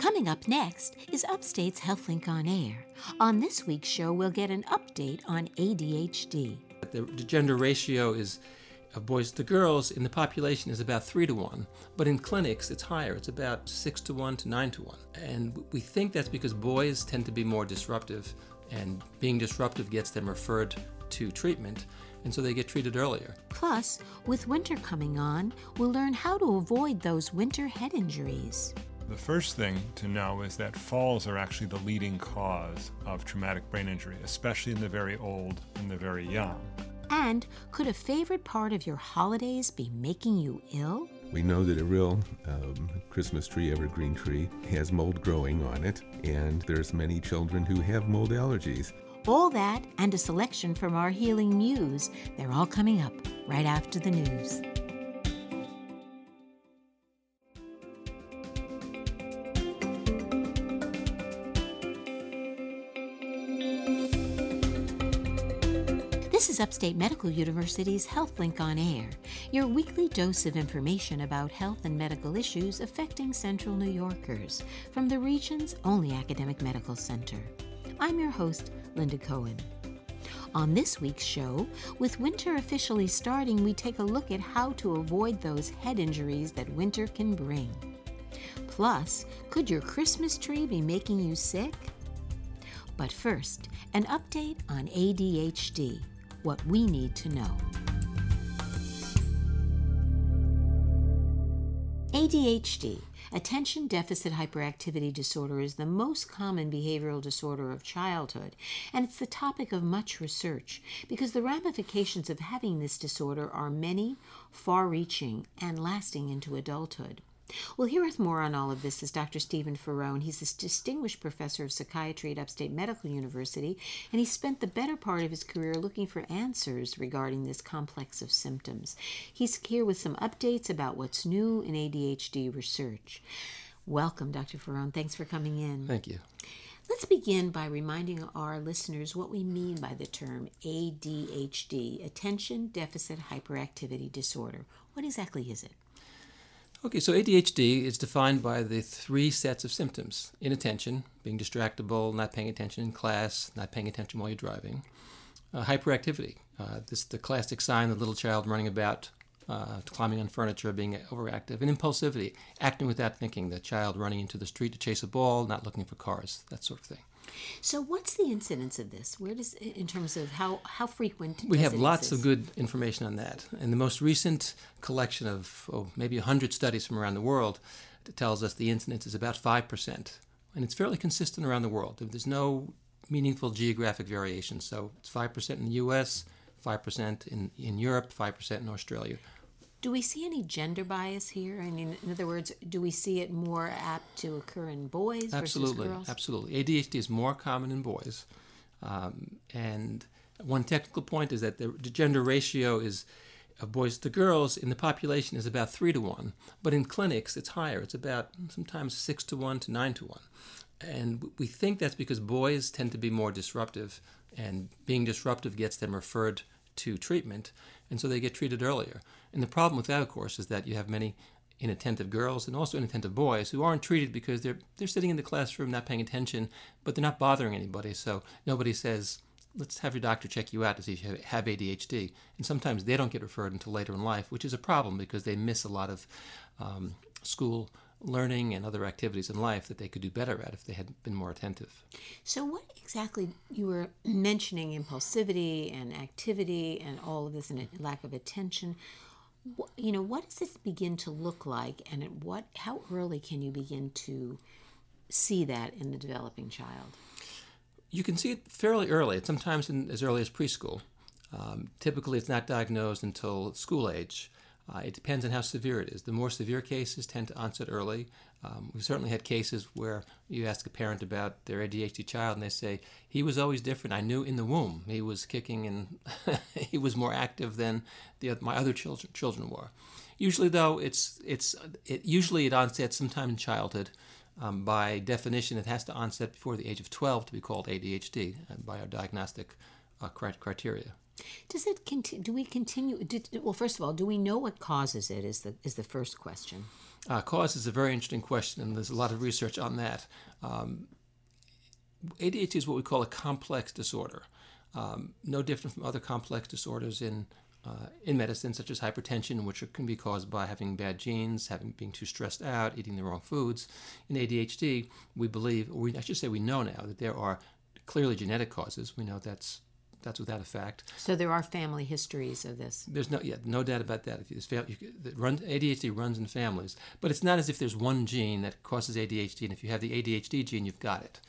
Coming up next is Upstate's HealthLink on Air. On this week's show, we'll get an update on ADHD. The, the gender ratio is of boys to girls in the population is about three to one, but in clinics it's higher. It's about six to one to nine to one. And we think that's because boys tend to be more disruptive, and being disruptive gets them referred to treatment, and so they get treated earlier. Plus, with winter coming on, we'll learn how to avoid those winter head injuries. The first thing to know is that falls are actually the leading cause of traumatic brain injury, especially in the very old and the very young. And could a favorite part of your holidays be making you ill? We know that a real um, Christmas tree, evergreen tree, has mold growing on it, and there's many children who have mold allergies. All that and a selection from our Healing Muse. They're all coming up right after the news. Upstate Medical University's HealthLink on Air, your weekly dose of information about health and medical issues affecting Central New Yorkers from the region's only academic medical center. I'm your host, Linda Cohen. On this week's show, with winter officially starting, we take a look at how to avoid those head injuries that winter can bring. Plus, could your Christmas tree be making you sick? But first, an update on ADHD what we need to know. ADHD, attention deficit hyperactivity disorder, is the most common behavioral disorder of childhood, and it's the topic of much research because the ramifications of having this disorder are many, far reaching, and lasting into adulthood. Well, here with more on all of this is Dr. Stephen Faraone. He's a distinguished professor of psychiatry at Upstate Medical University, and he spent the better part of his career looking for answers regarding this complex of symptoms. He's here with some updates about what's new in ADHD research. Welcome, Dr. Faraone. Thanks for coming in. Thank you. Let's begin by reminding our listeners what we mean by the term ADHD, Attention Deficit Hyperactivity Disorder. What exactly is it? Okay, so ADHD is defined by the three sets of symptoms inattention, being distractible, not paying attention in class, not paying attention while you're driving. Uh, hyperactivity, uh, this is the classic sign of the little child running about, uh, climbing on furniture, being overactive. And impulsivity, acting without thinking, the child running into the street to chase a ball, not looking for cars, that sort of thing. So, what's the incidence of this? Where does, in terms of how how frequent? We have lots exist? of good information on that. And the most recent collection of oh, maybe hundred studies from around the world tells us the incidence is about five percent, and it's fairly consistent around the world. There's no meaningful geographic variation. So it's five percent in the U.S., five percent in in Europe, five percent in Australia. Do we see any gender bias here? I mean, in other words, do we see it more apt to occur in boys absolutely, versus girls? Absolutely. ADHD is more common in boys. Um, and one technical point is that the, the gender ratio is of boys to girls in the population is about three to one, but in clinics it's higher. It's about sometimes six to one to nine to one. And we think that's because boys tend to be more disruptive, and being disruptive gets them referred to treatment, and so they get treated earlier. And the problem with that, of course, is that you have many inattentive girls and also inattentive boys who aren't treated because they're they're sitting in the classroom not paying attention, but they're not bothering anybody. So nobody says, "Let's have your doctor check you out to see if you have ADHD." And sometimes they don't get referred until later in life, which is a problem because they miss a lot of um, school learning and other activities in life that they could do better at if they had been more attentive. So, what exactly you were mentioning impulsivity and activity and all of this and lack of attention? You know, what does this begin to look like, and at what how early can you begin to see that in the developing child? You can see it fairly early, sometimes in, as early as preschool. Um, typically, it's not diagnosed until school age. Uh, it depends on how severe it is. The more severe cases tend to onset early. Um, we've certainly had cases where you ask a parent about their ADHD child and they say, he was always different. I knew in the womb he was kicking and he was more active than the, my other children, children were. Usually, though, it's, it's, it, usually it onsets sometime in childhood. Um, by definition, it has to onset before the age of 12 to be called ADHD uh, by our diagnostic uh, criteria. Does it continue? Do we continue? Well, first of all, do we know what causes it? Is the is the first question. Uh, cause is a very interesting question, and there's a lot of research on that. Um, ADHD is what we call a complex disorder, um, no different from other complex disorders in uh, in medicine, such as hypertension, which can be caused by having bad genes, having being too stressed out, eating the wrong foods. In ADHD, we believe, or we, I should say, we know now that there are clearly genetic causes. We know that's that's without a fact. So there are family histories of this. There's no, yeah, no doubt about that. If you, you, run, ADHD runs in families, but it's not as if there's one gene that causes ADHD, and if you have the ADHD gene, you've got it.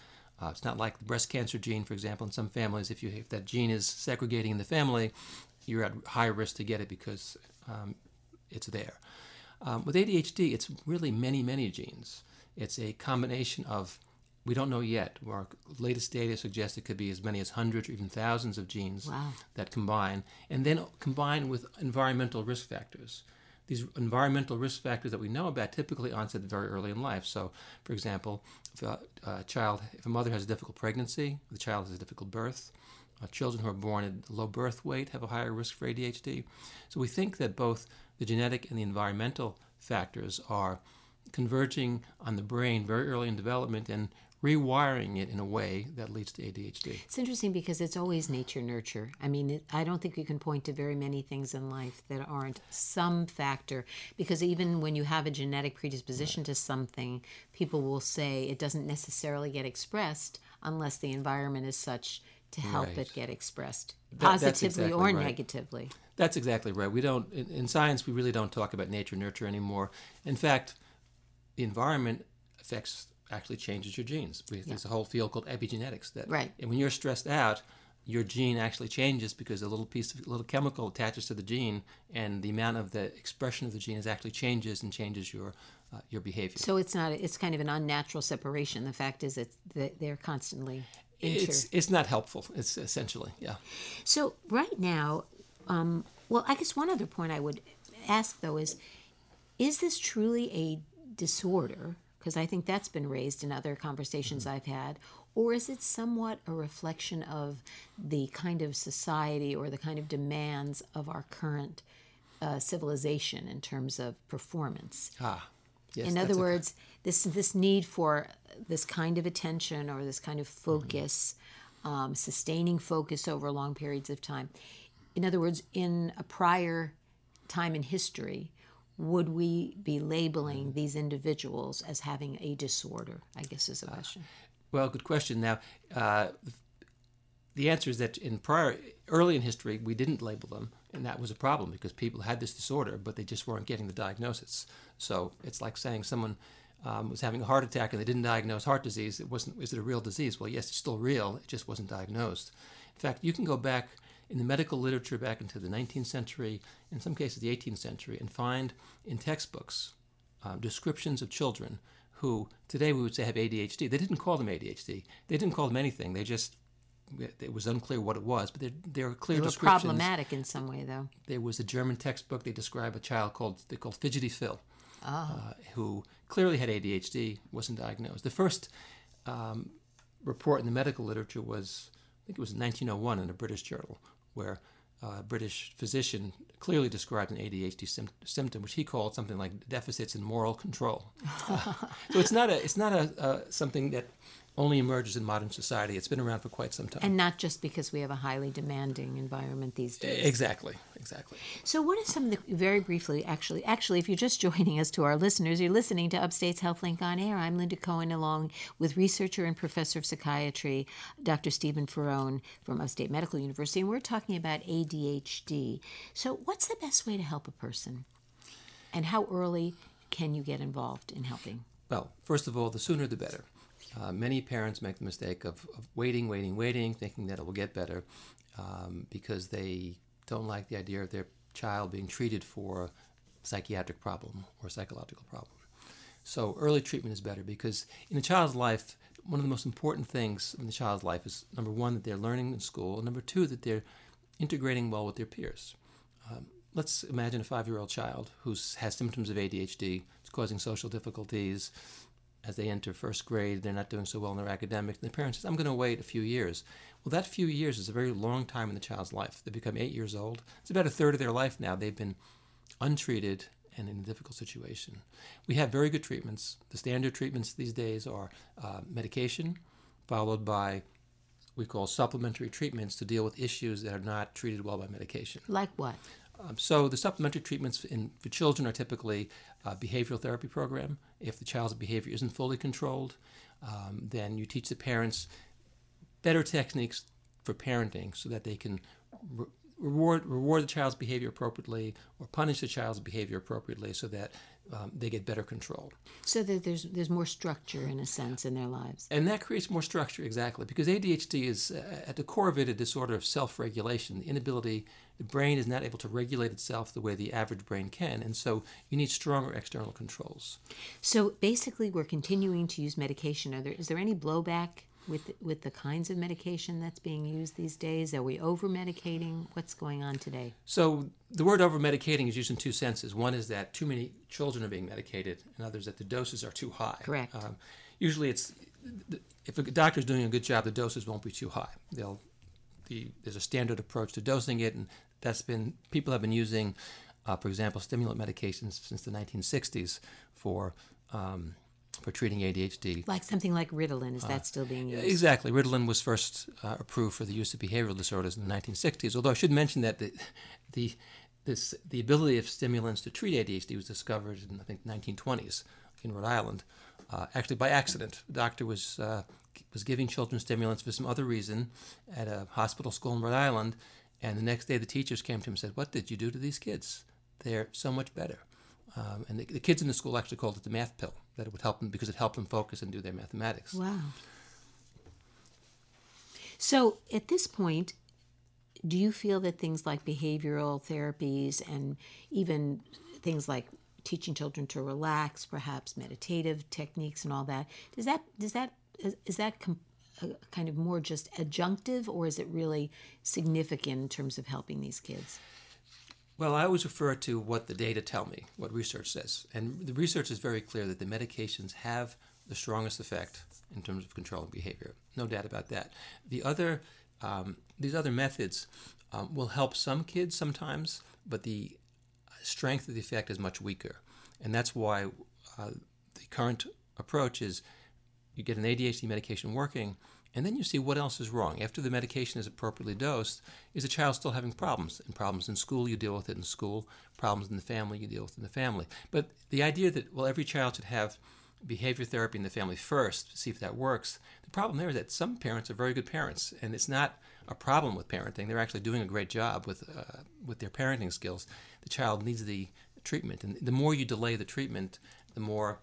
Uh, it's not like the breast cancer gene, for example. In some families, if you if that gene is segregating in the family, you're at high risk to get it because um, it's there. Um, with ADHD, it's really many, many genes. It's a combination of, we don't know yet. Our latest data suggests it could be as many as hundreds or even thousands of genes wow. that combine, and then combine with environmental risk factors. These environmental risk factors that we know about typically onset very early in life. So, for example, if a, a child, if a mother has a difficult pregnancy, the child has a difficult birth, uh, children who are born at low birth weight have a higher risk for ADHD. So we think that both the genetic and the environmental factors are converging on the brain very early in development and rewiring it in a way that leads to ADHD. It's interesting because it's always nature nurture. I mean, it, I don't think you can point to very many things in life that aren't some factor because even when you have a genetic predisposition right. to something, people will say it doesn't necessarily get expressed unless the environment is such to help right. it get expressed positively exactly or right. negatively. That's exactly right. We don't in, in, science we really don't talk about nature nurture anymore. In fact, the environment affects actually changes your genes. There's yeah. a whole field called epigenetics that right. and when you're stressed out, your gene actually changes because a little piece of a little chemical attaches to the gene and the amount of the expression of the gene is actually changes and changes your uh, your behavior. So it's not it's kind of an unnatural separation. The fact is that they're constantly it's it's not helpful. It's essentially yeah. So right now, um, well, I guess one other point I would ask though is, is this truly a disorder? Because I think that's been raised in other conversations mm-hmm. I've had, or is it somewhat a reflection of the kind of society or the kind of demands of our current uh, civilization in terms of performance? Ah, yes. In other words, this this need for this kind of attention or this kind of focus, mm-hmm. um, sustaining focus over long periods of time. In other words, in a prior time in history, would we be labeling mm-hmm. these individuals as having a disorder? I guess is a uh, question. Uh, well, good question. Now, uh, the answer is that in prior, early in history, we didn't label them, and that was a problem because people had this disorder, but they just weren't getting the diagnosis. So it's like saying someone um, was having a heart attack and they didn't diagnose heart disease, it wasn't. Is it a real disease? Well, yes, it's still real. It just wasn't diagnosed. In fact, you can go back in the medical literature back into the 19th century, in some cases the 18th century, and find in textbooks um, descriptions of children who today we would say have ADHD. They didn't call them ADHD. They didn't call them anything. They just it was unclear what it was, but there, there are clear they were descriptions. problematic in some way, though. There was a German textbook. They describe a child called they called Fidgety Phil, oh. uh, who clearly had ADHD, wasn't diagnosed. The first um, report in the medical literature was, I think it was 1901 in a British journal, where a British physician clearly described an ADHD sim- symptom, which he called something like deficits in moral control. uh, so it's not a, it's not a, uh, something that only emerges in modern society. It's been around for quite some time. And not just because we have a highly demanding environment these days. Exactly, exactly. So, what are some of the, very briefly, actually, actually, if you're just joining us to our listeners, you're listening to Upstate's HealthLink on Air. I'm Linda Cohen, along with researcher and professor of psychiatry, Dr. Stephen Faraone from Upstate Medical University, and we're talking about ADHD. So, what's the best way to help a person? And how early can you get involved in helping? Well, first of all, the sooner the better. Uh, many parents make the mistake of, of, waiting, waiting, waiting, thinking that it will get better um, because they don't like the idea of their child being treated for a psychiatric problem or psychological problem. So early treatment is better because in a child's life, one of the most important things in the child's life is number one that they're learning in school, and number two that they're integrating well with their peers. Um, let's imagine a five-year-old child who has symptoms of ADHD, it's causing social difficulties, as they enter first grade, they're not doing so well in their academics. And the parent says, I'm going to wait a few years. Well, that few years is a very long time in the child's life. They become eight years old. It's about a third of their life now. They've been untreated and in a difficult situation. We have very good treatments. The standard treatments these days are uh, medication, followed by we call supplementary treatments to deal with issues that are not treated well by medication. Like what? Um, so the supplementary treatments in, for children are typically a behavioral therapy program. If the child's behavior isn't fully controlled, um, then you teach the parents better techniques for parenting so that they can re- reward reward the child's behavior appropriately or punish the child's behavior appropriately so that um, they get better control. So that there's there's more structure in a sense in their lives. And that creates more structure, exactly, because ADHD is uh, at the core of it a disorder of self-regulation, the inability, the brain is not able to regulate itself the way the average brain can, and so you need stronger external controls. So basically, we're continuing to use medication. Are there is there any blowback with with the kinds of medication that's being used these days? Are we over medicating? What's going on today? So the word over medicating is used in two senses. One is that too many children are being medicated, and others that the doses are too high. Correct. Um, usually, it's if a doctor's doing a good job, the doses won't be too high. They'll the, there's a standard approach to dosing it, and that's been people have been using, uh, for example, stimulant medications since the 1960s for. Um, for treating ADHD. Like something like Ritalin, is that still being used? Exactly. Ritalin was first uh, approved for the use of behavioral disorders in the 1960s. Although I should mention that the the this, the ability of stimulants to treat ADHD was discovered in I think 1920s in Rhode Island, uh, actually by accident. The doctor was uh, was giving children stimulants for some other reason at a hospital school in Rhode Island, and the next day the teachers came to him and said, "What did you do to these kids? They're so much better." Um, and the, the, kids in the school actually called it the math pill, that it would help them because it helped them focus and do their mathematics. Wow. So at this point, do you feel that things like behavioral therapies and even things like teaching children to relax, perhaps meditative techniques and all that, does that does that is that com- uh, kind of more just adjunctive, or is it really significant in terms of helping these kids? Well, I always refer to what the data tell me, what research says. And the research is very clear that the medications have the strongest effect in terms of controlling behavior. No doubt about that. The other, um, these other methods um, will help some kids sometimes, but the strength of the effect is much weaker. And that's why uh, the current approach is you get an ADHD medication working, and then you see what else is wrong. After the medication is appropriately dosed, is the child still having problems? And problems in school, you deal with it in school. Problems in the family, you deal with in the family. But the idea that, well, every child should have behavior therapy in the family first see if that works, the problem there is that some parents are very good parents, and it's not a problem with parenting. They're actually doing a great job with, uh, with their parenting skills. The child needs the treatment, and the more you delay the treatment, the more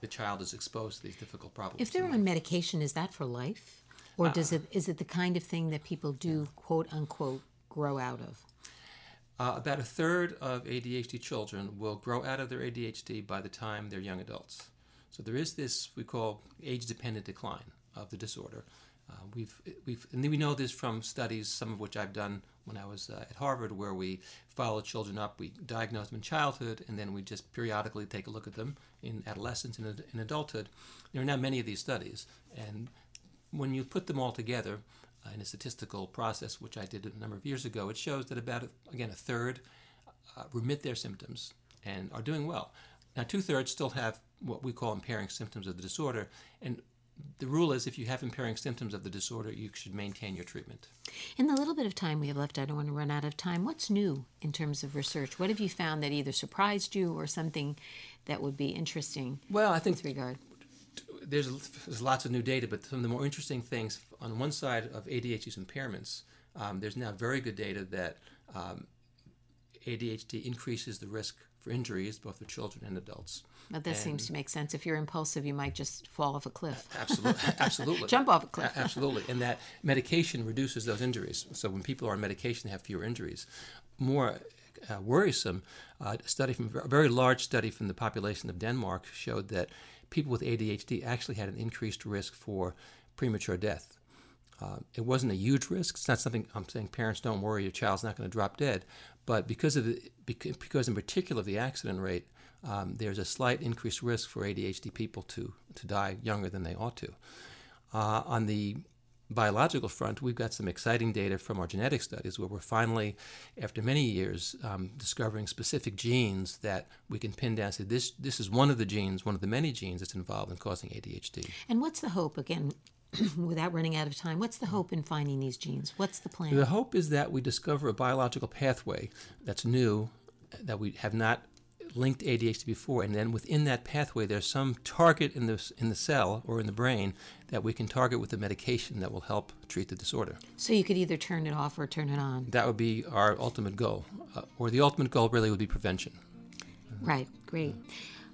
the child is exposed to these difficult problems. If they're on medication, is that for life, or does it is it the kind of thing that people do quote unquote grow out of? Uh, about a third of ADHD children will grow out of their ADHD by the time they're young adults. So there is this we call age-dependent decline of the disorder. Uh, we've, we've, and we know this from studies, some of which I've done when I was uh, at Harvard, where we follow children up, we diagnose them in childhood, and then we just periodically take a look at them in adolescence and in adulthood. There are not many of these studies, and when you put them all together uh, in a statistical process, which I did a number of years ago, it shows that about, again, a third uh, remit their symptoms and are doing well. Now, two thirds still have what we call impairing symptoms of the disorder, and the rule is if you have impairing symptoms of the disorder, you should maintain your treatment. In the little bit of time we have left, I don't want to run out of time. What's new in terms of research? What have you found that either surprised you or something that would be interesting? Well, I think with regard. There's, there's lots of new data, but some of the more interesting things on one side of ADHD's impairments, um, there's now very good data that um, ADHD increases the risk for injuries, both for children and adults. Well, that and seems to make sense. If you're impulsive, you might just fall off a cliff. Absolutely, absolutely. Jump off a cliff. absolutely, and that medication reduces those injuries. So when people are on medication, they have fewer injuries. More uh, worrisome, uh, a study from a very large study from the population of Denmark showed that people with ADHD actually had an increased risk for premature death. Uh, it wasn't a huge risk. It's not something I'm saying parents don't worry your child's not going to drop dead, but because of the because in particular of the accident rate, um, there's a slight increased risk for ADHD people to to die younger than they ought to. Uh, on the biological front, we've got some exciting data from our genetic studies where we're finally, after many years, um, discovering specific genes that we can pin down. Say this this is one of the genes, one of the many genes that's involved in causing ADHD. And what's the hope again? without running out of time, what's the hope in finding these genes? What's the plan? The hope is that we discover a biological pathway that's new, that we have not linked ADHD before, and then within that pathway, there's some target in the in the cell or in the brain that we can target with a medication that will help treat the disorder. So you could either turn it off or turn it on. That would be our ultimate goal, uh, or the ultimate goal really would be prevention. Right. Great.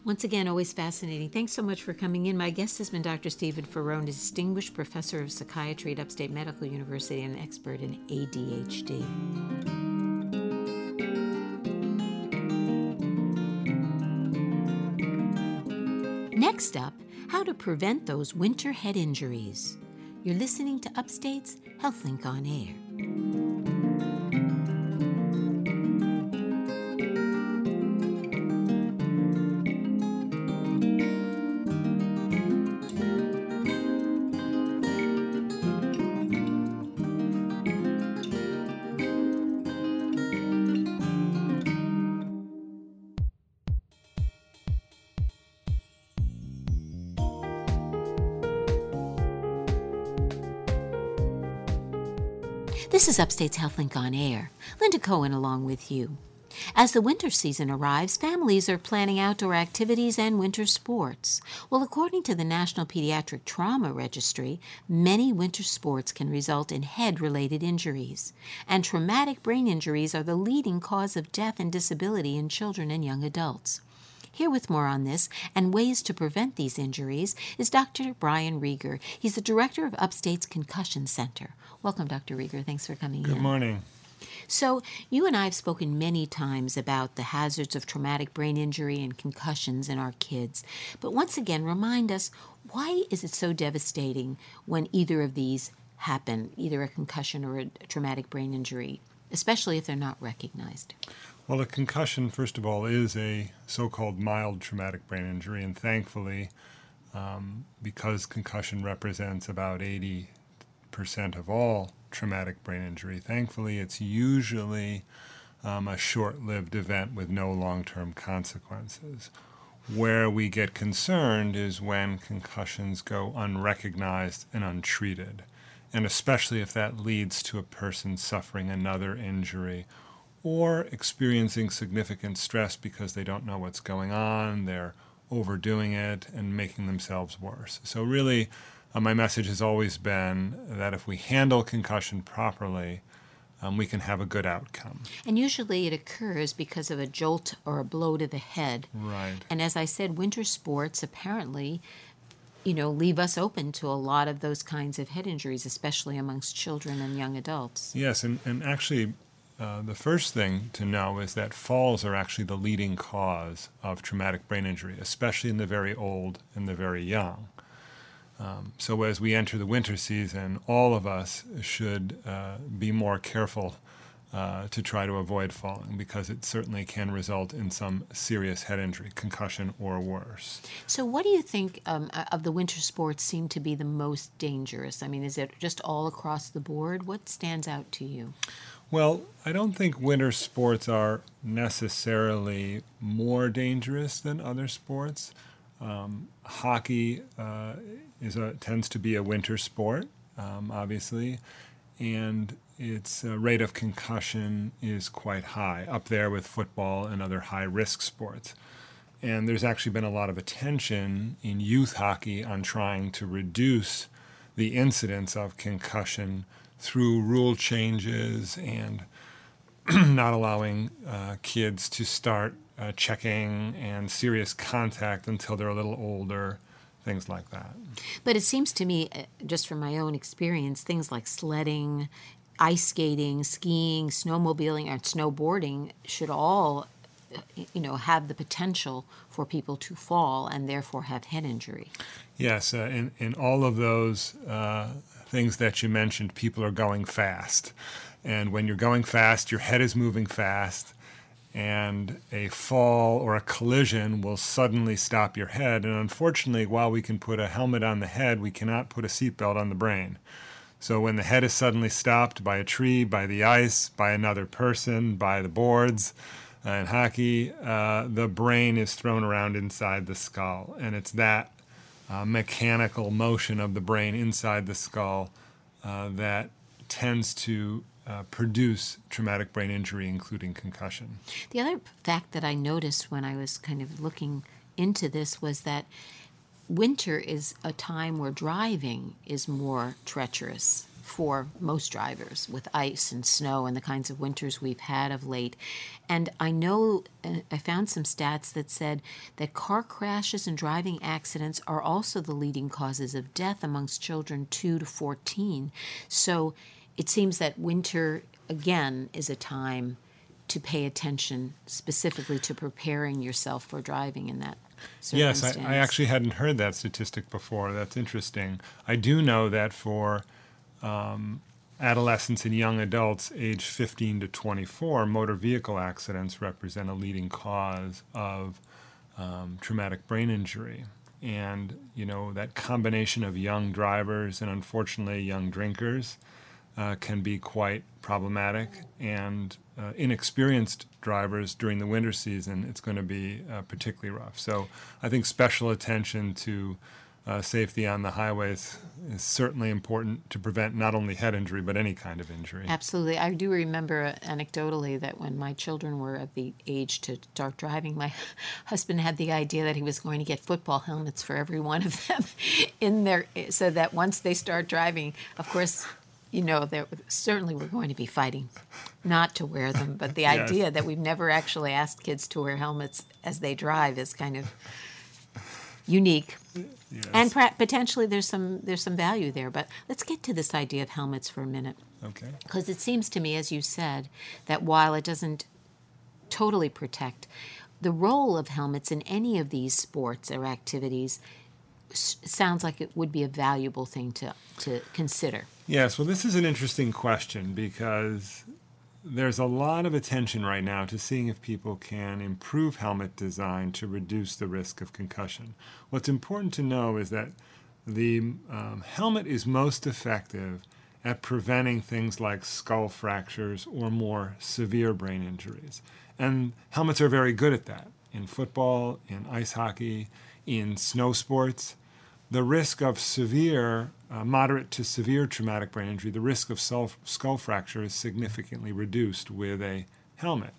Once again, always fascinating. Thanks so much for coming in. My guest has been Dr. Stephen Faraone, Distinguished Professor of Psychiatry at Upstate Medical University and an expert in ADHD. Next up, how to prevent those winter head injuries. You're listening to Upstate's HealthLink on Air. This is Upstate's HealthLink on Air. Linda Cohen along with you. As the winter season arrives, families are planning outdoor activities and winter sports. Well, according to the National Pediatric Trauma Registry, many winter sports can result in head related injuries, and traumatic brain injuries are the leading cause of death and disability in children and young adults. Here with more on this and ways to prevent these injuries is Dr. Brian Rieger. He's the director of Upstate's Concussion Center. Welcome, Dr. Rieger. Thanks for coming Good in. morning. So, you and I have spoken many times about the hazards of traumatic brain injury and concussions in our kids. But once again, remind us why is it so devastating when either of these happen, either a concussion or a traumatic brain injury, especially if they're not recognized? Well, a concussion, first of all, is a so called mild traumatic brain injury, and thankfully, um, because concussion represents about 80% of all traumatic brain injury, thankfully, it's usually um, a short lived event with no long term consequences. Where we get concerned is when concussions go unrecognized and untreated, and especially if that leads to a person suffering another injury or experiencing significant stress because they don't know what's going on, they're overdoing it and making themselves worse. So, really, uh, my message has always been that if we handle concussion properly, um, we can have a good outcome. And usually it occurs because of a jolt or a blow to the head. Right. And as I said, winter sports apparently, you know, leave us open to a lot of those kinds of head injuries, especially amongst children and young adults. Yes, and, and actually, uh, the first thing to know is that falls are actually the leading cause of traumatic brain injury, especially in the very old and the very young. Um, so, as we enter the winter season, all of us should uh, be more careful uh, to try to avoid falling because it certainly can result in some serious head injury, concussion, or worse. So, what do you think um, of the winter sports seem to be the most dangerous? I mean, is it just all across the board? What stands out to you? Well, I don't think winter sports are necessarily more dangerous than other sports. Um, hockey uh, is a, tends to be a winter sport, um, obviously, and its uh, rate of concussion is quite high, up there with football and other high risk sports. And there's actually been a lot of attention in youth hockey on trying to reduce the incidence of concussion through rule changes and not allowing uh, kids to start uh, checking and serious contact until they're a little older, things like that. But it seems to me, uh, just from my own experience, things like sledding, ice skating, skiing, snowmobiling, and snowboarding should all, uh, you know, have the potential for people to fall and therefore have head injury. Yes, uh, in, in all of those uh, things that you mentioned, people are going fast. And when you're going fast, your head is moving fast, and a fall or a collision will suddenly stop your head. And unfortunately, while we can put a helmet on the head, we cannot put a seatbelt on the brain. So when the head is suddenly stopped by a tree, by the ice, by another person, by the boards, uh, in hockey, uh, the brain is thrown around inside the skull, and it's that uh, mechanical motion of the brain inside the skull uh, that tends to uh, produce traumatic brain injury, including concussion. The other fact that I noticed when I was kind of looking into this was that winter is a time where driving is more treacherous for most drivers with ice and snow and the kinds of winters we've had of late. And I know uh, I found some stats that said that car crashes and driving accidents are also the leading causes of death amongst children 2 to 14. So it seems that winter, again, is a time to pay attention specifically to preparing yourself for driving in that Yes, I, I, actually hadn't heard that statistic before. That's interesting. I do know that for um, adolescents and young adults aged 15 to 24, motor vehicle accidents represent a leading cause of um, traumatic brain injury. And, you know, that combination of young drivers and unfortunately young drinkers uh, can be quite problematic. And uh, inexperienced drivers during the winter season, it's going to be uh, particularly rough. So I think special attention to uh, safety on the highways is certainly important to prevent not only head injury but any kind of injury. Absolutely. I do remember anecdotally that when my children were at the age to start driving, my husband had the idea that he was going to get football helmets for every one of them in there so that once they start driving, of course, you know, there certainly we're going to be fighting not to wear them, but the yes. idea that we've never actually asked kids to wear helmets as they drive is kind of unique. Yes. And potentially there's some there's some value there, but let's get to this idea of helmets for a minute. Okay. Because it seems to me, as you said, that while it doesn't totally protect, the role of helmets in any of these sports or activities sounds like it would be a valuable thing to, to consider. Yes, well, this is an interesting question because there's a lot of attention right now to seeing if people can improve helmet design to reduce the risk of concussion. What's important to know is that the um, helmet is most effective at preventing things like skull fractures or more severe brain injuries. And helmets are very good at that in football, in ice hockey, in snow sports the risk of severe, uh, moderate to severe traumatic brain injury, the risk of skull fracture is significantly reduced with a helmet.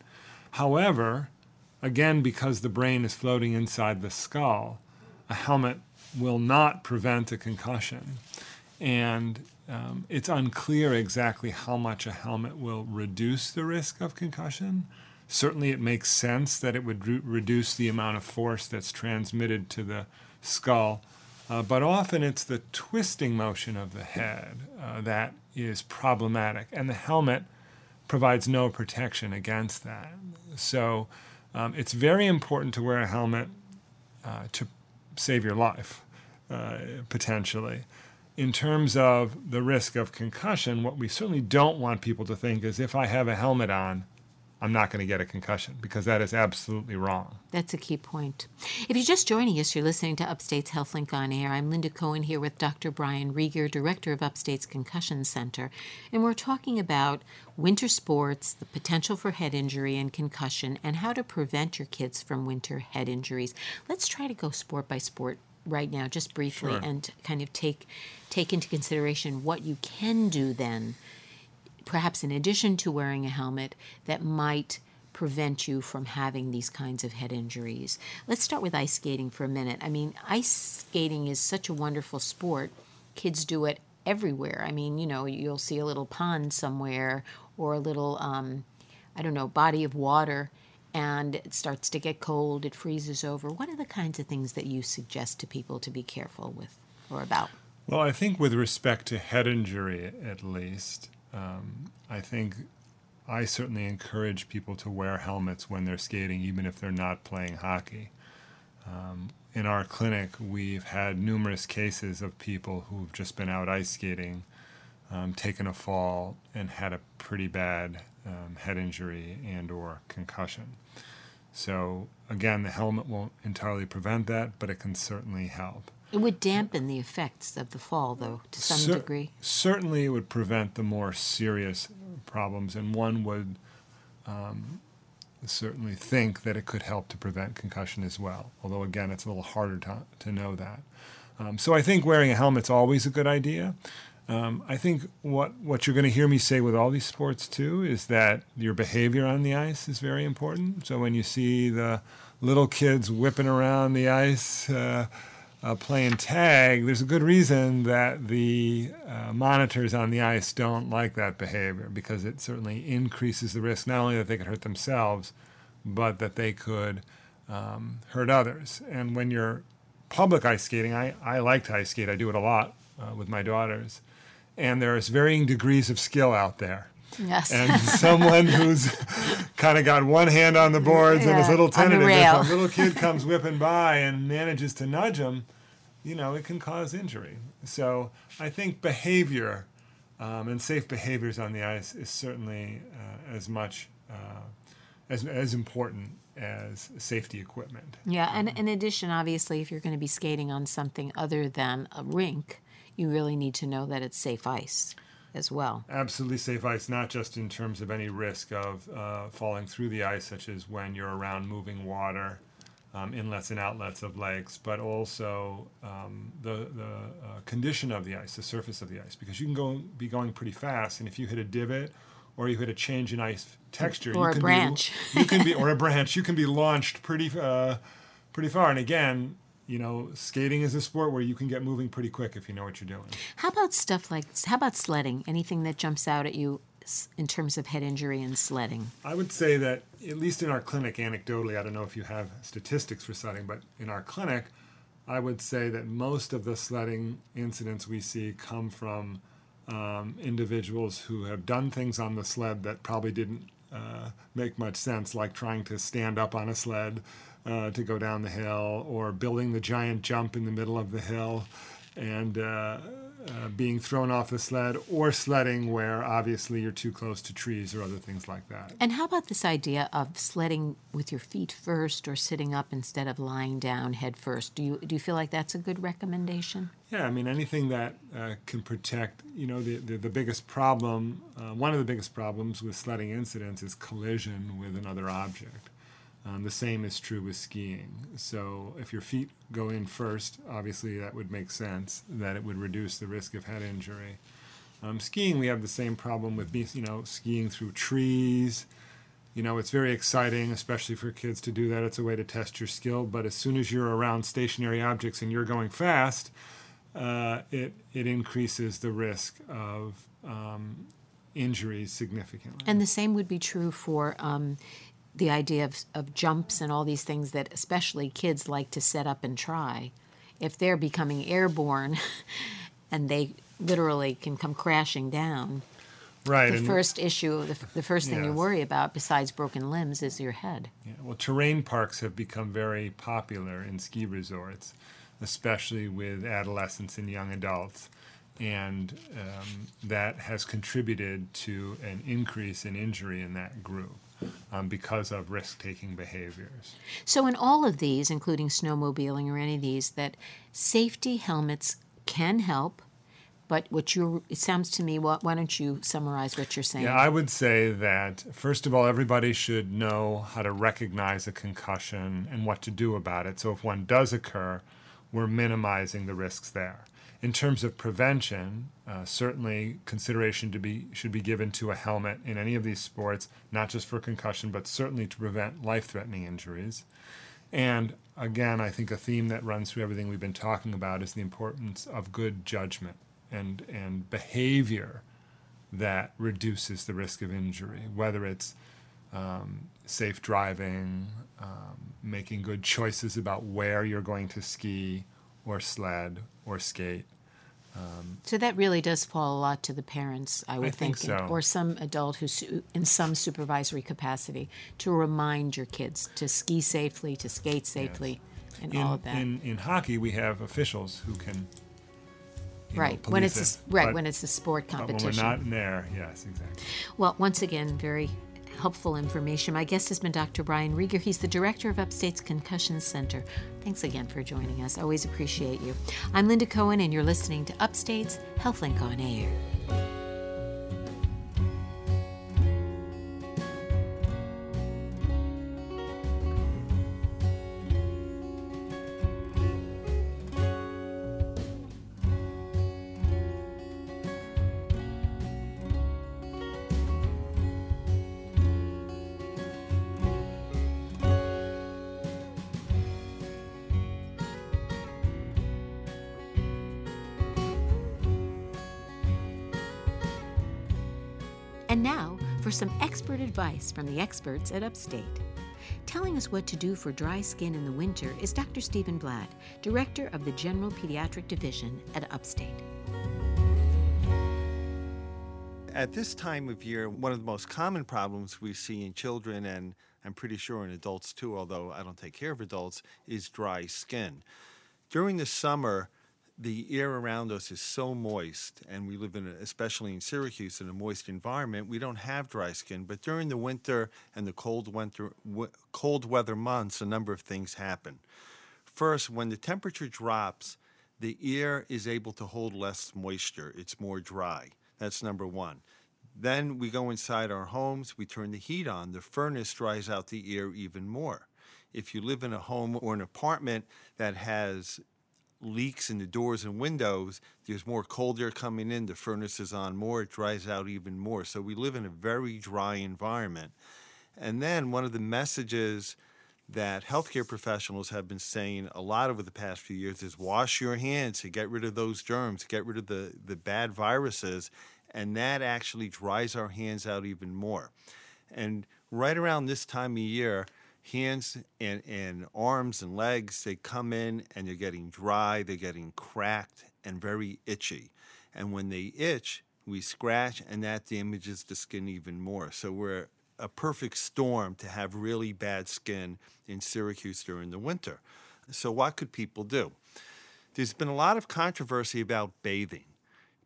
However, again, because the brain is floating inside the skull, a helmet will not prevent a concussion. And um, it's unclear exactly how much a helmet will reduce the risk of concussion. Certainly, it makes sense that it would re- reduce the amount of force that's transmitted to the skull uh, but often it's the twisting motion of the head uh, that is problematic, and the helmet provides no protection against that. So um, it's very important to wear a helmet uh, to save your life, uh, potentially. In terms of the risk of concussion, what we certainly don't want people to think is if I have a helmet on, I'm not going to get a concussion because that is absolutely wrong. That's a key point. If you're just joining us, you're listening to Upstate's HealthLink on Air. I'm Linda Cohen here with Dr. Brian Rieger, Director of Upstate's Concussion Center, and we're talking about winter sports, the potential for head injury and concussion, and how to prevent your kids from winter head injuries. Let's try to go sport by sport right now, just briefly, sure. and kind of take take into consideration what you can do then perhaps in addition to wearing a helmet, that might prevent you from having these kinds of head injuries. Let's start with ice skating for a minute. I mean, ice skating is such a wonderful sport. Kids do it everywhere. I mean, you know, you'll see a little pond somewhere or a little, um, I don't know, body of water, and it starts to get cold, it freezes over. What are the kinds of things that you suggest to people to be careful with or about? Well, I think with respect to head injury, at least, um, I think I certainly encourage people to wear helmets when they're skating, even if they're not playing hockey. Um, in our clinic, we've had numerous cases of people who've just been out ice skating, um, taken a fall, and had a pretty bad um, head injury and/or concussion. So again, the helmet won't entirely prevent that, but it can certainly help. It would dampen the effects of the fall, though, to some Cer- degree. Certainly, it would prevent the more serious problems, and one would um, certainly think that it could help to prevent concussion as well. Although, again, it's a little harder to, to know that. Um, so, I think wearing a helmet's always a good idea. Um, I think what, what you're going to hear me say with all these sports too is that your behavior on the ice is very important. So when you see the little kids whipping around the ice, uh, uh, playing tag, there's a good reason that the uh, monitors on the ice don't like that behavior because it certainly increases the risk not only that they could hurt themselves, but that they could um, hurt others. And when you're public ice skating, I, I like to ice skate, I do it a lot uh, with my daughters. And there's varying degrees of skill out there. Yes. And someone who's kind of got one hand on the boards and is a little tentative, if a little kid comes whipping by and manages to nudge him, you know, it can cause injury. So I think behavior um, and safe behaviors on the ice is certainly uh, as much uh, as, as important as safety equipment. Yeah, and in addition, obviously, if you're going to be skating on something other than a rink, you really need to know that it's safe ice as well. Absolutely safe ice, not just in terms of any risk of uh, falling through the ice, such as when you're around moving water, um, inlets and outlets of lakes, but also um, the, the uh, condition of the ice, the surface of the ice, because you can go be going pretty fast, and if you hit a divot or you hit a change in ice texture, Or you a can branch. be, you can be or a branch, you can be launched pretty uh, pretty far. And again, you know, skating is a sport where you can get moving pretty quick if you know what you're doing. How about stuff like, how about sledding? Anything that jumps out at you in terms of head injury and sledding? I would say that, at least in our clinic, anecdotally, I don't know if you have statistics for sledding, but in our clinic, I would say that most of the sledding incidents we see come from um, individuals who have done things on the sled that probably didn't uh, make much sense, like trying to stand up on a sled uh, to go down the hill, or building the giant jump in the middle of the hill, and uh, uh, being thrown off the sled, or sledding where obviously you're too close to trees or other things like that. And how about this idea of sledding with your feet first or sitting up instead of lying down head first? Do you, do you feel like that's a good recommendation? Yeah, I mean anything that uh, can protect. You know, the the, the biggest problem, uh, one of the biggest problems with sledding incidents is collision with another object. Um, the same is true with skiing. So if your feet go in first, obviously that would make sense. That it would reduce the risk of head injury. Um, skiing, we have the same problem with you know skiing through trees. You know, it's very exciting, especially for kids to do that. It's a way to test your skill. But as soon as you're around stationary objects and you're going fast, uh, it it increases the risk of um, injuries significantly. And the same would be true for um, the idea of, of jumps and all these things that especially kids like to set up and try. If they're becoming airborne and they literally can come crashing down, right. the first issue, the, the first thing you worry about besides broken limbs is your head. Yeah, well, terrain parks have become very popular in ski resorts, especially with adolescents and young adults. And um, that has contributed to an increase in injury in that group um, because of risk taking behaviors. So, in all of these, including snowmobiling or any of these, that safety helmets can help. But what you it sounds to me, why, why don't you summarize what you're saying? Yeah, I would say that first of all, everybody should know how to recognize a concussion and what to do about it. So if one does occur, we're minimizing the risks there. In terms of prevention, uh, certainly consideration to be should be given to a helmet in any of these sports, not just for concussion, but certainly to prevent life-threatening injuries. And again, I think a theme that runs through everything we've been talking about is the importance of good judgment and and behavior that reduces the risk of injury, whether it's um, safe driving, um, making good choices about where you're going to ski or sled or skate. Um, so that really does fall a lot to the parents, I would think and- so. or some adult who's in some supervisory capacity to remind your kids to ski safely, to skate safely, and In, all of that. in, in hockey, we have officials who can. you know, right when it's a, it. s- right But- when it's a sport But when competition. we're not in there, yes, exactly. Well, once again, very helpful information. My guest has been Dr. Brian Rieger. He's the director of Upstate's Concussion Center. Thanks again for joining us. Always appreciate you. I'm Linda Cohen, and you're listening to Upstate's HealthLink on Air. Advice from the experts at Upstate. Telling us what to do for dry skin in the winter is Dr. Steven Blatt, Director of the General Pediatric Division at Upstate. At this time of year, one of the most common problems we see in children, and I'm pretty sure in adults too, although I don't take care of adults, is dry skin. During the summer, the air around us is so moist, and we live in, a, especially in Syracuse, in a moist environment. We don't have dry skin, but during the winter and the cold winter, w- cold weather months, a number of things happen. First, when the temperature drops, the air is able to hold less moisture. It's more dry. That's number one. Then we go inside our homes, we turn the heat on. The furnace dries out the air even more. If you live in a home or an apartment that has leaks in the doors and windows, there's more cold air coming in, the furnace is on more, it dries out even more. So we live in a very dry environment. And then one of the messages that healthcare professionals have been saying a lot over the past few years is wash your hands to get rid of those germs, get rid of the, the bad viruses, and that actually dries our hands out even more. And right around this time of year, hands and, and arms and legs, they come in and they're getting dry, they're getting cracked and very itchy. And when they itch, we scratch and that damages the skin even more. So we're a perfect storm to have really bad skin in Syracuse during the winter. So, what could people do? There's been a lot of controversy about bathing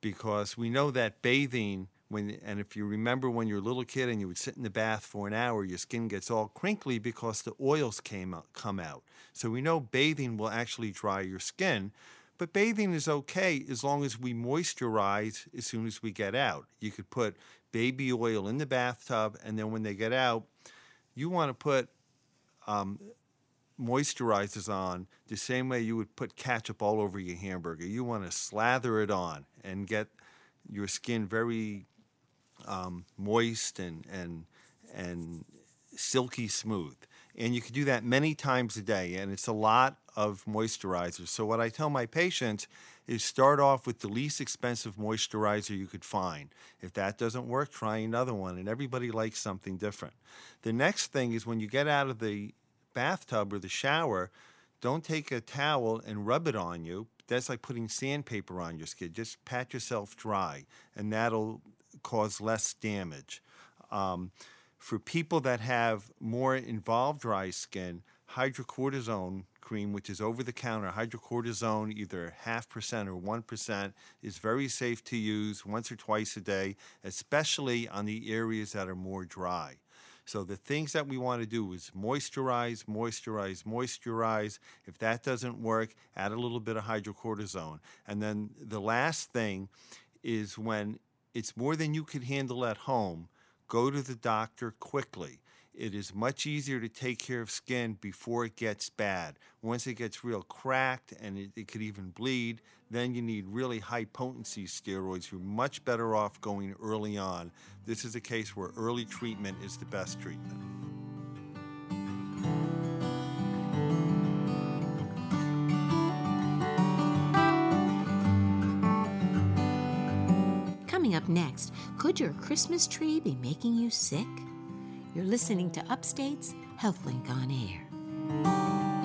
because we know that bathing when and if you remember when you're a little kid and you would sit in the bath for an hour your skin gets all crinkly because the oils came out, come out. So we know bathing will actually dry your skin but bathing is okay as long as we moisturize as soon as we get out. You could put baby oil in the bathtub and then when they get out you want to put um, moisturizers on the same way you would put ketchup all over your hamburger. You want to slather it on and get your skin very um, moist and and and silky smooth. And you can do that many times a day, and it's a lot of moisturizers. So what I tell my patients is start off with the least expensive moisturizer you could find. If that doesn't work, try another one. And everybody likes something different. The next thing is when you get out of the bathtub or the shower, don't take a towel and rub it on you. That's like putting sandpaper on your skin. Just pat yourself dry, and that'll cause less damage. Um, for people that have more involved dry skin, hydrocortisone cream, which is over the counter, hydrocortisone, either half percent or 1%, is very safe to use once or twice a day, especially on the areas that are more dry. So the things that we want to do is moisturize, moisturize, moisturize. If that doesn't work, add a little bit of hydrocortisone. And then the last thing is when it's more than you can handle at home, go to the doctor quickly. It is much easier to take care of skin before it gets bad. Once it gets real cracked and it, it could even bleed, then you need really high potency steroids. You're much better off going early on. This is a case where early treatment is the best treatment. Up next, could your Christmas tree be making you sick? You're listening to Upstate's HealthLink on Air.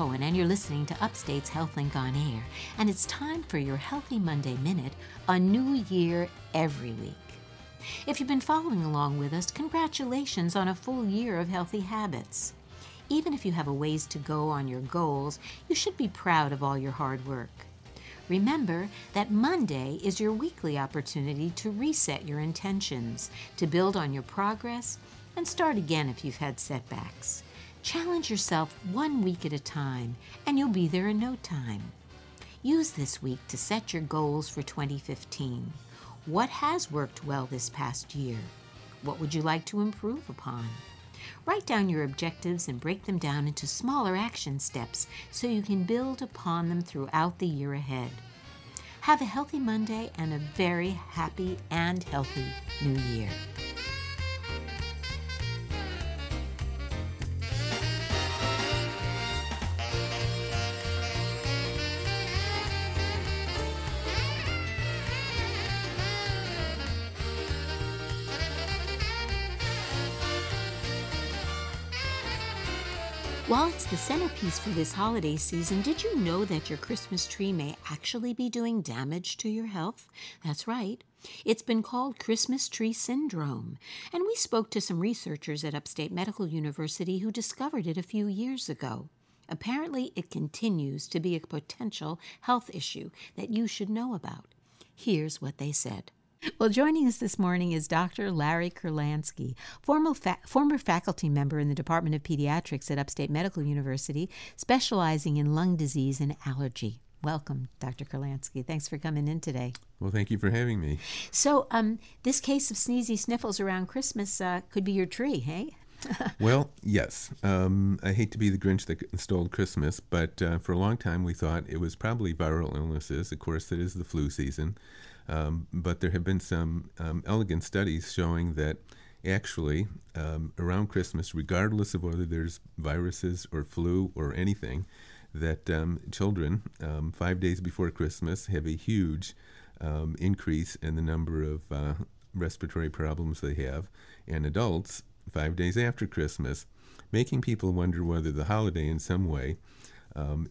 Cohen, and you're listening to Upstate's HealthLink on Air. And it's time for your Healthy Monday Minute, a new year every week. If you've been following along with us, congratulations on a full year of healthy habits. Even if you have a ways to go on your goals, you should be proud of all your hard work. Remember that Monday is your weekly opportunity to reset your intentions, to build on your progress, and start again if you've had setbacks. Challenge yourself one week at a time, and you'll be there in no time. Use this week to set your goals for 2015. What has worked well this past year? What would you like to improve upon? Write down your objectives and break them down into smaller action steps so you can build upon them throughout the year ahead. Have a healthy Monday and a very happy and healthy new year. While it's the centerpiece for this holiday season, did you know that your Christmas tree may actually be doing damage to your health? That's right. It's been called Christmas tree syndrome, and we spoke to some researchers at Upstate Medical University who discovered it a few years ago. Apparently, it continues to be a potential health issue that you should know about. Here's what they said. Well, joining us this morning is Dr. Larry Kurlandsky, former, fa- former faculty member in the Department of Pediatrics at Upstate Medical University, specializing in lung disease and allergy. Welcome, Dr. Kurlandsky. Thanks for coming in today. Well, thank you for having me. So, um, this case of sneezy sniffles around Christmas uh, could be your tree, hey? well, yes. Um, I hate to be the Grinch that stole Christmas, but uh, for a long time we thought it was probably viral illnesses. Of course, it is the flu season. Um, but there have been some um, elegant studies showing that actually um, around Christmas, regardless of whether there's viruses or flu or anything, that um, children um, five days before Christmas have a huge um, increase in the number of uh, respiratory problems they have, and adults five days after Christmas, making people wonder whether the holiday in some way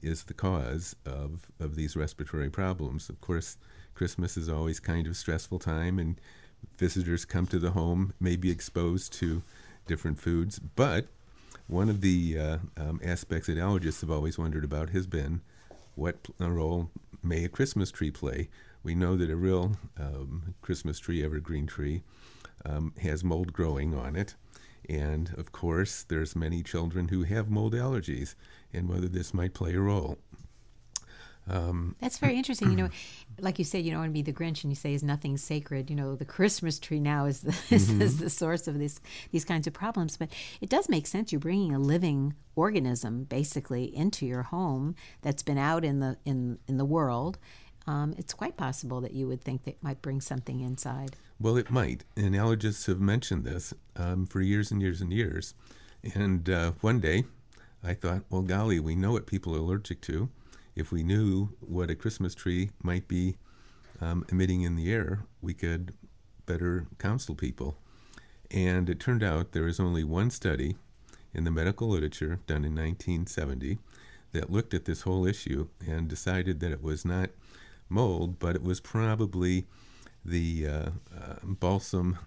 is the cause of, of these respiratory problems. Of course, Christmas is always kind of stressful time, and visitors come to the home, may be exposed to different foods. But one of the uh, um, aspects that allergists have always wondered about has been what role may a Christmas tree play? We know that a real um, Christmas tree, evergreen tree, um, has mold growing on it. And of course, there's many children who have mold allergies, and whether this might play a role. Um, That's very interesting. You know, like you said, you don't want to be the Grinch, and you say is nothing sacred. You know, the Christmas tree now is the mm-hmm. is the source of this these kinds of problems. But it does make sense. You're bringing a living organism basically into your home that's been out in the in in the world. Um, it's quite possible that you would think that might bring something inside. Well, it might, and allergists have mentioned this um, for years and years and years. And uh, one day, I thought, well, golly, we know what people are allergic to if we knew what a Christmas tree might be um, emitting in the air, we could better counsel people. And it turned out there is only one study in the medical literature done in 1970 that looked at this whole issue and decided that it was not mold, but it was probably the uh, uh, balsam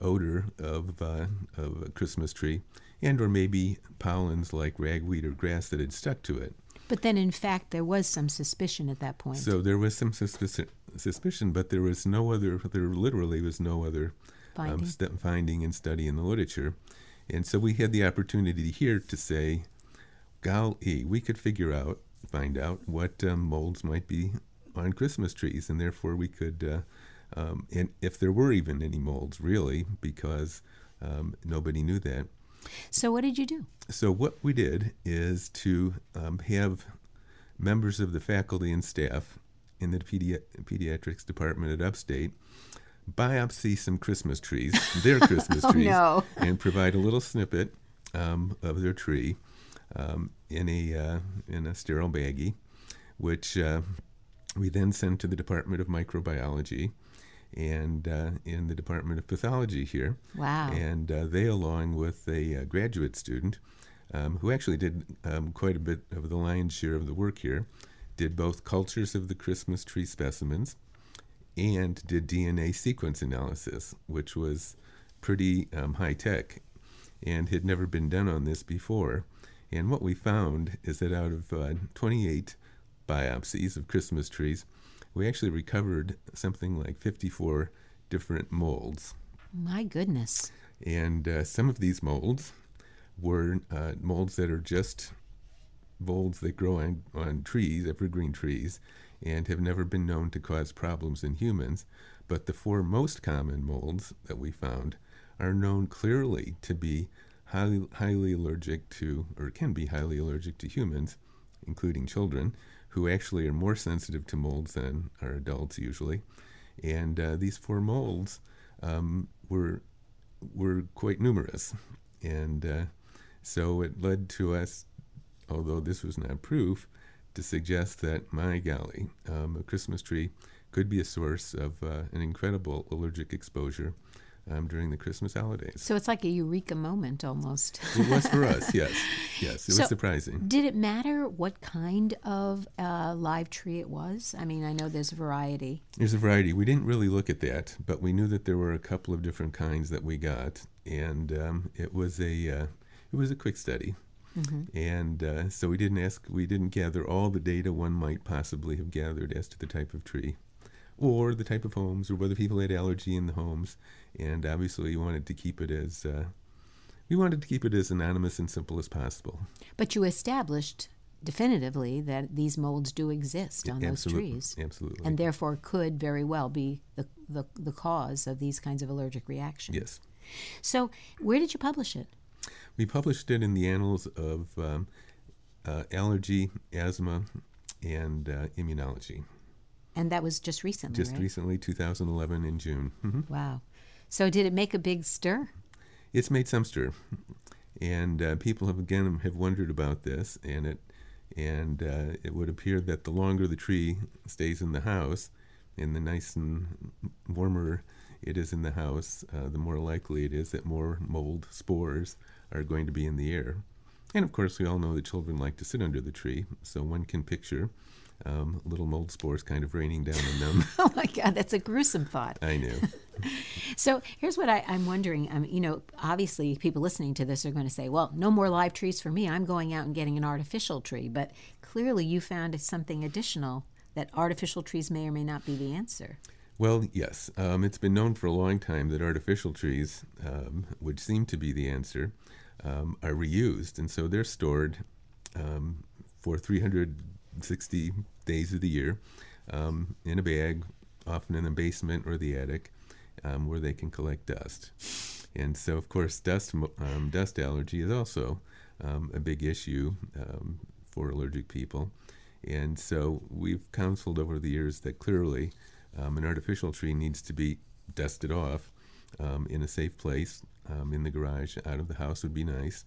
odor of, uh, of a Christmas tree, and or maybe pollens like ragweed or grass that had stuck to it. But then, in fact, there was some suspicion at that point. So there was some suspicion, suspicion but there was no other. There literally was no other um, finding, um, st- finding and study in the literature, and so we had the opportunity here to say, "Golly, we could figure out, find out what um, molds might be on Christmas trees, and therefore we could." Uh, um, and if there were even any molds, really, because um, nobody knew that, so, what did you do? So, what we did is to um, have members of the faculty and staff in the pedi- pediatrics department at Upstate biopsy some Christmas trees, their Christmas oh, trees, no. and provide a little snippet um, of their tree um, in a uh, in a sterile baggie, which uh, we then send to the Department of Microbiology and uh, in the Department of Pathology here. Wow. And uh, they, along with a uh, graduate student, um, who actually did um, quite a bit of the lion's share of the work here, did both cultures of the Christmas tree specimens and did DNA sequence analysis, which was pretty um, high tech and had never been done on this before. And what we found is that out of uh, 28 biopsies of Christmas trees, we actually recovered something like 54 different molds. My goodness. And uh, some of these molds were uh, molds that are just molds that grow on, on trees, evergreen trees, and have never been known to cause problems in humans. But the four most common molds that we found are known clearly to be highly, highly allergic to, or can be highly allergic to humans, including children, who actually are more sensitive to molds than are adults usually. And uh, these four molds um, were were quite numerous, and uh, so it led to us, although this was not proof, to suggest that my golly, um, a Christmas tree could be a source of uh, an incredible allergic exposure um, during the Christmas holidays. So it's like a eureka moment almost. it was for us, yes. Yes, it So- was surprising. Did it matter what kind of uh, live tree it was? I mean, I know there's a variety. There's a variety. We didn't really look at that, but we knew that there were a couple of different kinds that we got, and um, it was a uh, it was a quick study. And uh, so we didn't ask, we didn't gather all the data one might possibly have gathered as to the type of tree, or the type of homes, or whether people had allergy in the homes. And obviously, we wanted to keep it as uh, we wanted to keep it as anonymous and simple as possible. But you established definitively that these molds do exist on those trees. absolutely. And therefore could very well be the, the, the cause of these kinds of allergic reactions. yes. So, where did you publish it? We published it in the Annals of um, uh, Allergy, Asthma, and uh, Immunology. And that was just recently, Just right? recently, 2011 in June. Mhm. Wow. So, did it make a big stir? It's made some stir, and uh, people have again have wondered about this, and it and uh, it would appear that the longer the tree stays in the house, and the nice and warmer it is in the house, uh, the more likely it is that more mold spores are going to be in the air. And of course, we all know that children like to sit under the tree, so one can picture um, little mold spores kind of raining down on them. Oh my God, that's a gruesome thought. I know. So here's what I, I'm wondering. Um, you know, obviously, people listening to this are going to say, "Well, no more live trees for me. I'm going out and getting an artificial tree." But clearly, you found something additional that artificial trees may or may not be the answer. Well, yes. Um, it's been known for a long time that artificial trees, um, which seem to be the answer, um, are reused. And so they're stored um, for 360 days of the year um, in a bag, often in the basement or the attic, um, where they can collect dust. And so, of course, dust, um, dust allergy is also um, a big issue um, for allergic people. And so we've counseled over the years that clearly um, an artificial tree needs to be dusted off in a safe place, in the garage, out of the house would be nice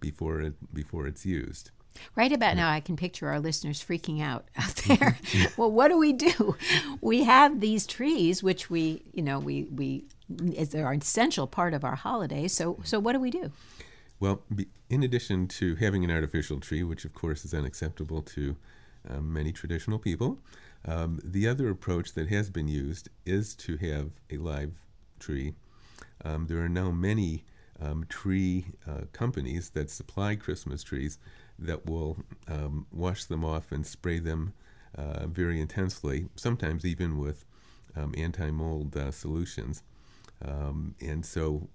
before it before it's used. Right about now, I can picture our listeners freaking out out there. well, what do we do? We have these trees, which we, you know, we we is are an essential part of our holiday. So, so what do we do? Well, in addition to having an artificial tree, which of course is unacceptable to um, many traditional people, um, the other approach that has been used is to have a live tree. Um, there are now many um, tree uh, companies that supply Christmas trees that will um, wash them off and spray them uh, very intensely, sometimes even with um, anti mold uh, solutions. Um, and so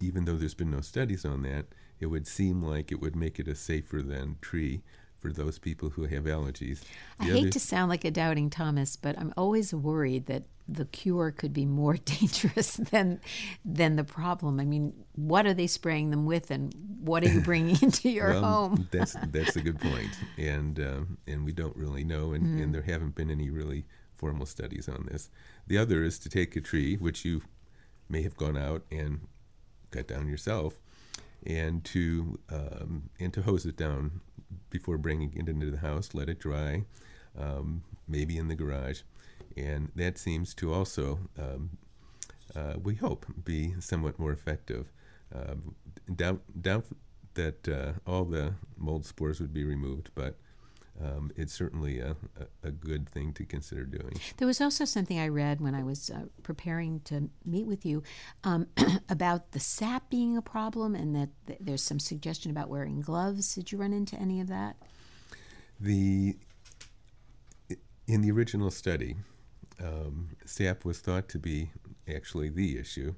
even though there's been no studies on that, it would seem like it would make it a safer than tree for those people who have allergies. I hate other- to sound like a doubting Thomas, but I'm always worried that the cure could be more dangerous than than the problem. I mean, what are they spraying them with, and what are you bringing into your well, home? that's that's a good point, and um, and we don't really know, and, Mm-hmm. and there haven't been any really formal studies on this. The other is to take a tree, which you may have gone out and cut down yourself, and to um, and to hose it down before bringing it into the house. Let it dry, um, maybe in the garage, and that seems to also, um, uh, we hope, be somewhat more effective. Um, doubt, doubt, that uh, all the mold spores would be removed, but um, it's certainly a, a, a, good thing to consider doing. There was also something I read when I was uh, preparing to meet with you um, about the sap being a problem, and that th- there's some suggestion about wearing gloves. Did you run into any of that? The in the original study, um, sap was thought to be actually the issue,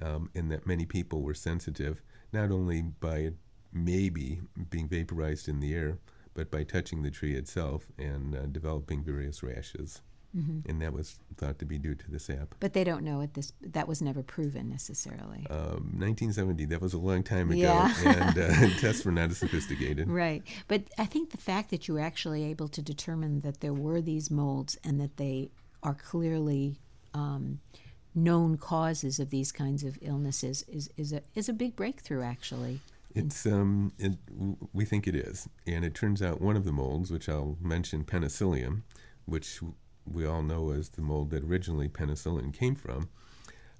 um, in that many people were sensitive not only by maybe being vaporized in the air, but by touching the tree itself and uh, developing various rashes. Mm-hmm. And that was thought to be due to the sap. But they don't know it. This that was never proven necessarily. Um, 1970. That was a long time ago, yeah. and uh, tests were not as sophisticated. Right. But I think the fact that you were actually able to determine that there were these molds and that they are clearly um, known causes of these kinds of illnesses is is a is a big breakthrough. Actually. It's um, it, we think it is, and it turns out one of the molds, which I'll mention, penicillium, which we all know as the mold that originally penicillin came from,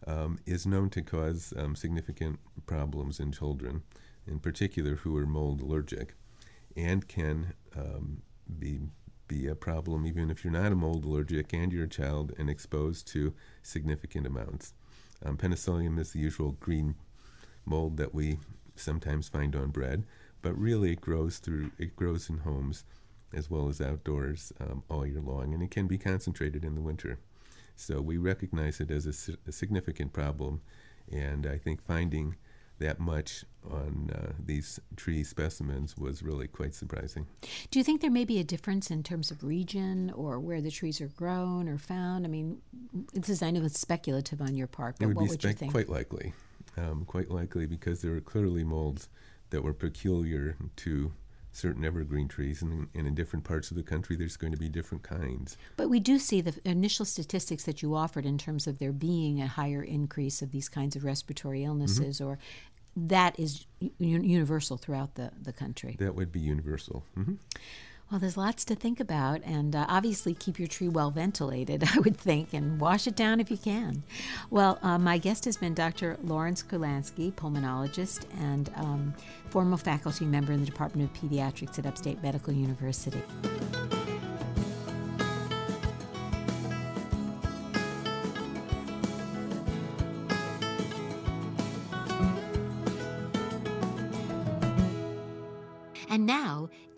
um, is known to cause um, significant problems in children, in particular who are mold allergic, and can um, be be a problem even if you're not a mold allergic and you're a child and exposed to significant amounts. Um, penicillium is the usual green mold that we sometimes find on bread, but really it grows through it grows in homes as well as outdoors um, all year long, and it can be concentrated in the winter. So we recognize it as a, a significant problem, and I think finding that much on uh, these tree specimens was really quite surprising. Do you think there may be a difference in terms of region or where the trees are grown or found? I mean, this is I know it's speculative on your part, but would what would spe- you think? Quite likely um, quite likely because there are clearly molds that were peculiar to certain evergreen trees, and, and, in different parts of the country, there's going to be different kinds. But we do see the initial statistics that you offered in terms of there being a higher increase of these kinds of respiratory illnesses, mm-hmm. or that is universal throughout the, the country. That would be universal. Mm-hmm. Well, there's lots to think about, and uh, obviously keep your tree well ventilated, I would think, and wash it down if you can. Well, uh, my guest has been Dr. Lawrence Kurlandsky, pulmonologist and um, former faculty member in the Department of Pediatrics at Upstate Medical University.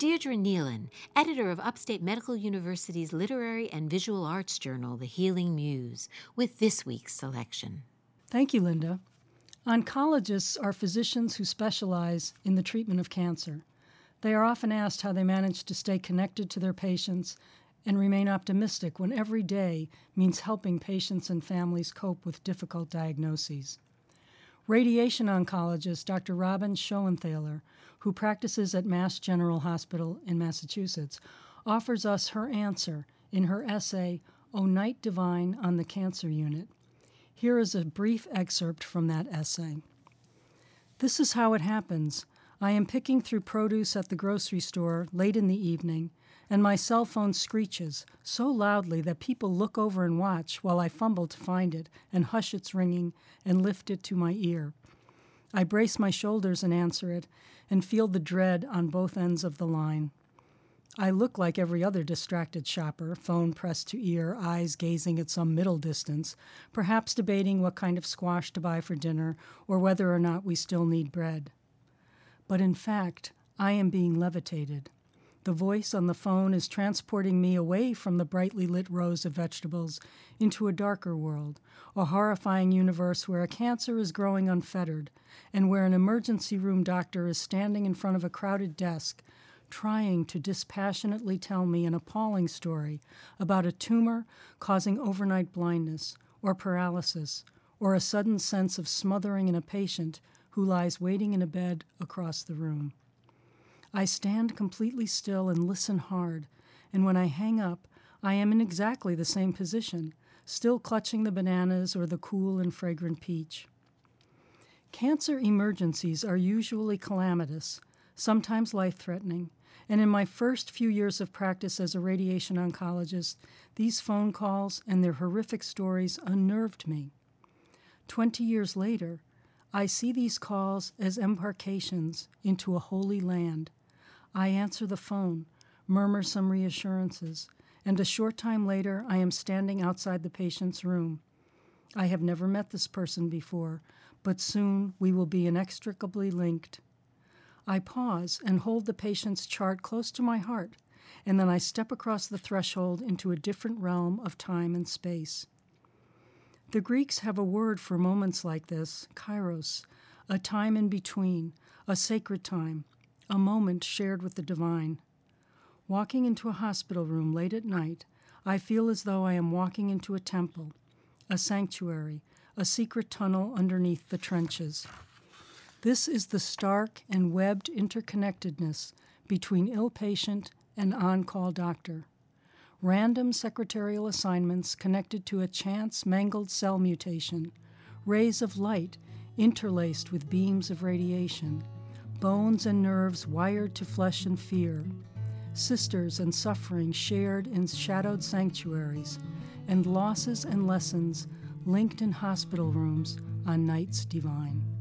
Deirdre Neilan, editor of Upstate Medical University's literary and visual arts journal, The Healing Muse, with this week's selection. Thank you, Linda. Oncologists are physicians who specialize in the treatment of cancer. They are often asked how they manage to stay connected to their patients and remain optimistic when every day means helping patients and families cope with difficult diagnoses. Radiation oncologist Dr. Robin Schoenthaler who practices at Mass General Hospital in Massachusetts, offers us her answer in her essay, O Night Divine on the Cancer Unit. Here is a brief excerpt from that essay. This is how it happens. I am picking through produce at the grocery store late in the evening, and my cell phone screeches so loudly that people look over and watch while I fumble to find it and hush its ringing and lift it to my ear. I brace my shoulders and answer it, and feel the dread on both ends of the line. I look like every other distracted shopper, phone pressed to ear, eyes gazing at some middle distance, perhaps debating what kind of squash to buy for dinner or whether or not we still need bread. But in fact, I am being levitated. The voice on the phone is transporting me away from the brightly lit rows of vegetables into a darker world, a horrifying universe where a cancer is growing unfettered, and where an emergency room doctor is standing in front of a crowded desk, trying to dispassionately tell me an appalling story about a tumor causing overnight blindness or paralysis or a sudden sense of smothering in a patient who lies waiting in a bed across the room. I stand completely still and listen hard, and when I hang up, I am in exactly the same position, still clutching the bananas or the cool and fragrant peach. Cancer emergencies are usually calamitous, sometimes life threatening, and in my first few years of practice as a radiation oncologist, these phone calls and their horrific stories unnerved me. Twenty years later, I see these calls as embarkations into a holy land. I answer the phone, murmur some reassurances, and a short time later I am standing outside the patient's room. I have never met this person before, but soon we will be inextricably linked. I pause and hold the patient's chart close to my heart, and then I step across the threshold into a different realm of time and space. The Greeks have a word for moments like this, kairos, a time in between, a sacred time, a moment shared with the divine. Walking into a hospital room late at night, I feel as though I am walking into a temple, a sanctuary, a secret tunnel underneath the trenches. This is the stark and webbed interconnectedness between ill patient and on call doctor random secretarial assignments connected to a chance mangled cell mutation, rays of light interlaced with beams of radiation, bones and nerves wired to flesh and fear, sisters and suffering shared in shadowed sanctuaries, and losses and lessons linked in hospital rooms on nights divine.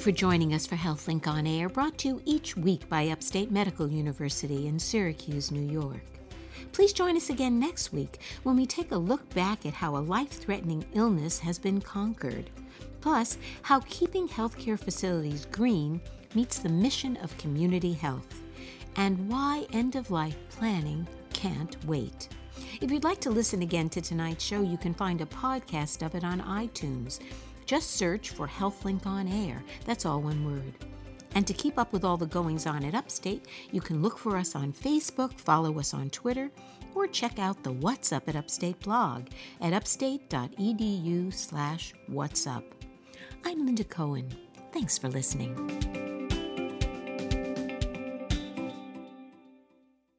You for joining us for HealthLink on Air, brought to you each week by Upstate Medical University in Syracuse, New York. Please join us again next week when we take a look back at how a life threatening illness has been conquered, plus, how keeping healthcare facilities green meets the mission of community health, and why end of life planning can't wait. If you'd like to listen again to tonight's show, you can find a podcast of it on iTunes. Just search for HealthLink on Air. That's all one word. And to keep up with all the goings on at Upstate, you can look for us on Facebook, follow us on Twitter, or check out the What's Up at Upstate blog at upstate.edu slash what's up. I'm Linda Cohen. Thanks for listening.